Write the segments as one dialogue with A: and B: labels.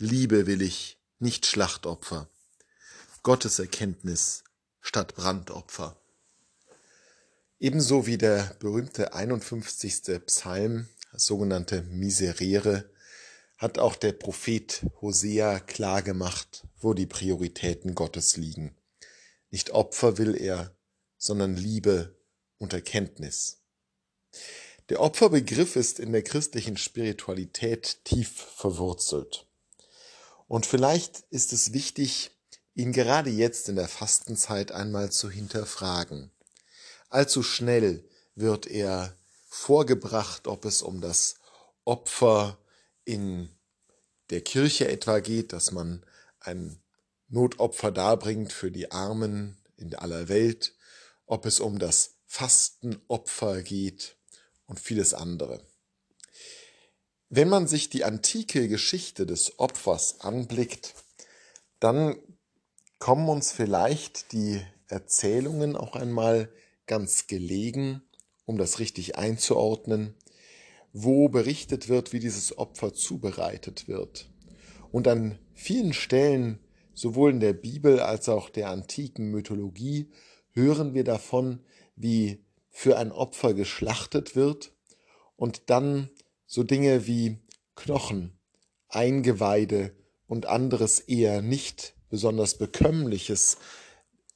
A: Liebe will ich, nicht Schlachtopfer. Gottes Erkenntnis statt Brandopfer. Ebenso wie der berühmte 51. Psalm, sogenannte Miserere, hat auch der Prophet Hosea klargemacht, wo die Prioritäten Gottes liegen. Nicht Opfer will er, sondern Liebe und Erkenntnis. Der Opferbegriff ist in der christlichen Spiritualität tief verwurzelt. Und vielleicht ist es wichtig, ihn gerade jetzt in der Fastenzeit einmal zu hinterfragen. Allzu schnell wird er vorgebracht, ob es um das Opfer in der Kirche etwa geht, dass man ein Notopfer darbringt für die Armen in aller Welt, ob es um das Fastenopfer geht und vieles andere. Wenn man sich die antike Geschichte des Opfers anblickt, dann kommen uns vielleicht die Erzählungen auch einmal ganz gelegen, um das richtig einzuordnen, wo berichtet wird, wie dieses Opfer zubereitet wird. Und an vielen Stellen, sowohl in der Bibel als auch der antiken Mythologie, hören wir davon, wie für ein Opfer geschlachtet wird und dann so Dinge wie Knochen, Eingeweide und anderes eher nicht besonders bekömmliches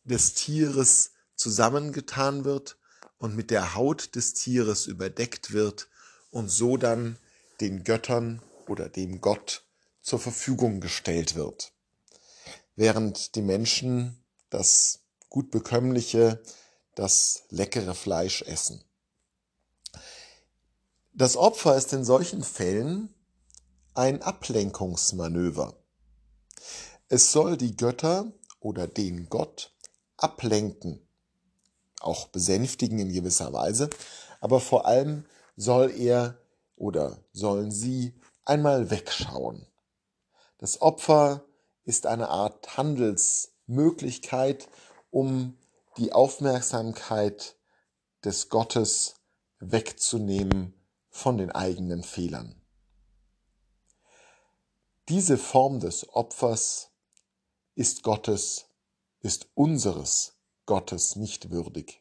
A: des Tieres zusammengetan wird und mit der Haut des Tieres überdeckt wird und so dann den Göttern oder dem Gott zur Verfügung gestellt wird. Während die Menschen das gut bekömmliche, das leckere Fleisch essen. Das Opfer ist in solchen Fällen ein Ablenkungsmanöver. Es soll die Götter oder den Gott ablenken, auch besänftigen in gewisser Weise, aber vor allem soll er oder sollen sie einmal wegschauen. Das Opfer ist eine Art Handelsmöglichkeit, um die Aufmerksamkeit des Gottes wegzunehmen von den eigenen Fehlern. Diese Form des Opfers ist Gottes, ist unseres Gottes nicht würdig.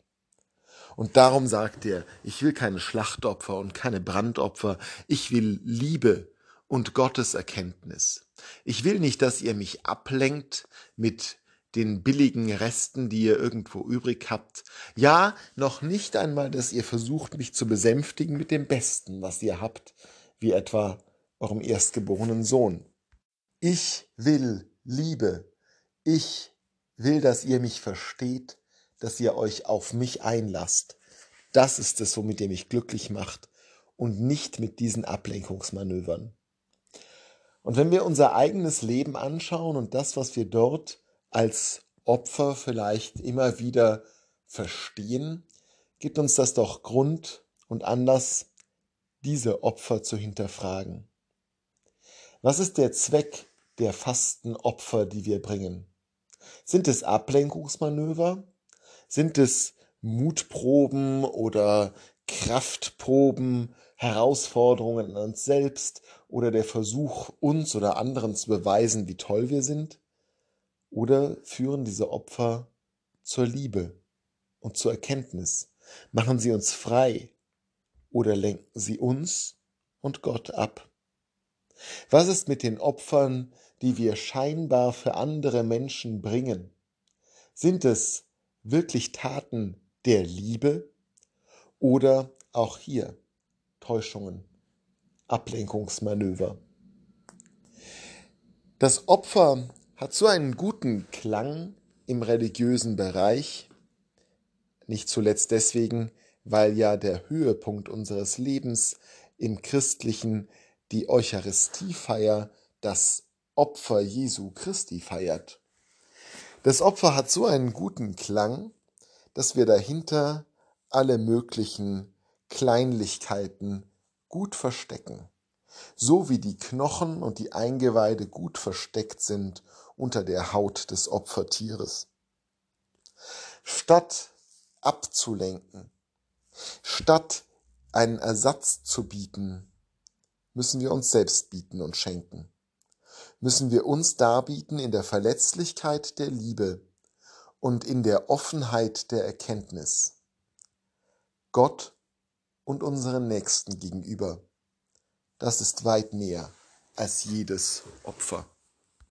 A: Und darum sagt er, ich will keine Schlachtopfer und keine Brandopfer, ich will Liebe und Gottes Erkenntnis. Ich will nicht, dass ihr mich ablenkt mit den billigen Resten, die ihr irgendwo übrig habt. Ja, noch nicht einmal, dass ihr versucht, mich zu besänftigen mit dem Besten, was ihr habt, wie etwa eurem erstgeborenen Sohn. Ich will Liebe. Ich will, dass ihr mich versteht, dass ihr euch auf mich einlasst. Das ist es, womit ihr mich glücklich macht und nicht mit diesen Ablenkungsmanövern. Und wenn wir unser eigenes Leben anschauen und das, was wir dort als Opfer vielleicht immer wieder verstehen, gibt uns das doch Grund und Anlass, diese Opfer zu hinterfragen. Was ist der Zweck der Fastenopfer, die wir bringen? Sind es Ablenkungsmanöver? Sind es Mutproben oder Kraftproben, Herausforderungen an uns selbst oder der Versuch, uns oder anderen zu beweisen, wie toll wir sind? Oder führen diese Opfer zur Liebe und zur Erkenntnis? Machen sie uns frei oder lenken sie uns und Gott ab? Was ist mit den Opfern, die wir scheinbar für andere Menschen bringen? Sind es wirklich Taten der Liebe oder auch hier Täuschungen, Ablenkungsmanöver? Das Opfer hat so einen guten Klang im religiösen Bereich, nicht zuletzt deswegen, weil ja der Höhepunkt unseres Lebens im christlichen die Eucharistiefeier das Opfer Jesu Christi feiert. Das Opfer hat so einen guten Klang, dass wir dahinter alle möglichen Kleinlichkeiten gut verstecken, so wie die Knochen und die Eingeweide gut versteckt sind unter der Haut des Opfertieres. Statt abzulenken, statt einen Ersatz zu bieten, müssen wir uns selbst bieten und schenken. müssen wir uns darbieten in der Verletzlichkeit der Liebe und in der Offenheit der Erkenntnis. Gott und unseren Nächsten gegenüber. Das ist weit mehr als jedes Opfer.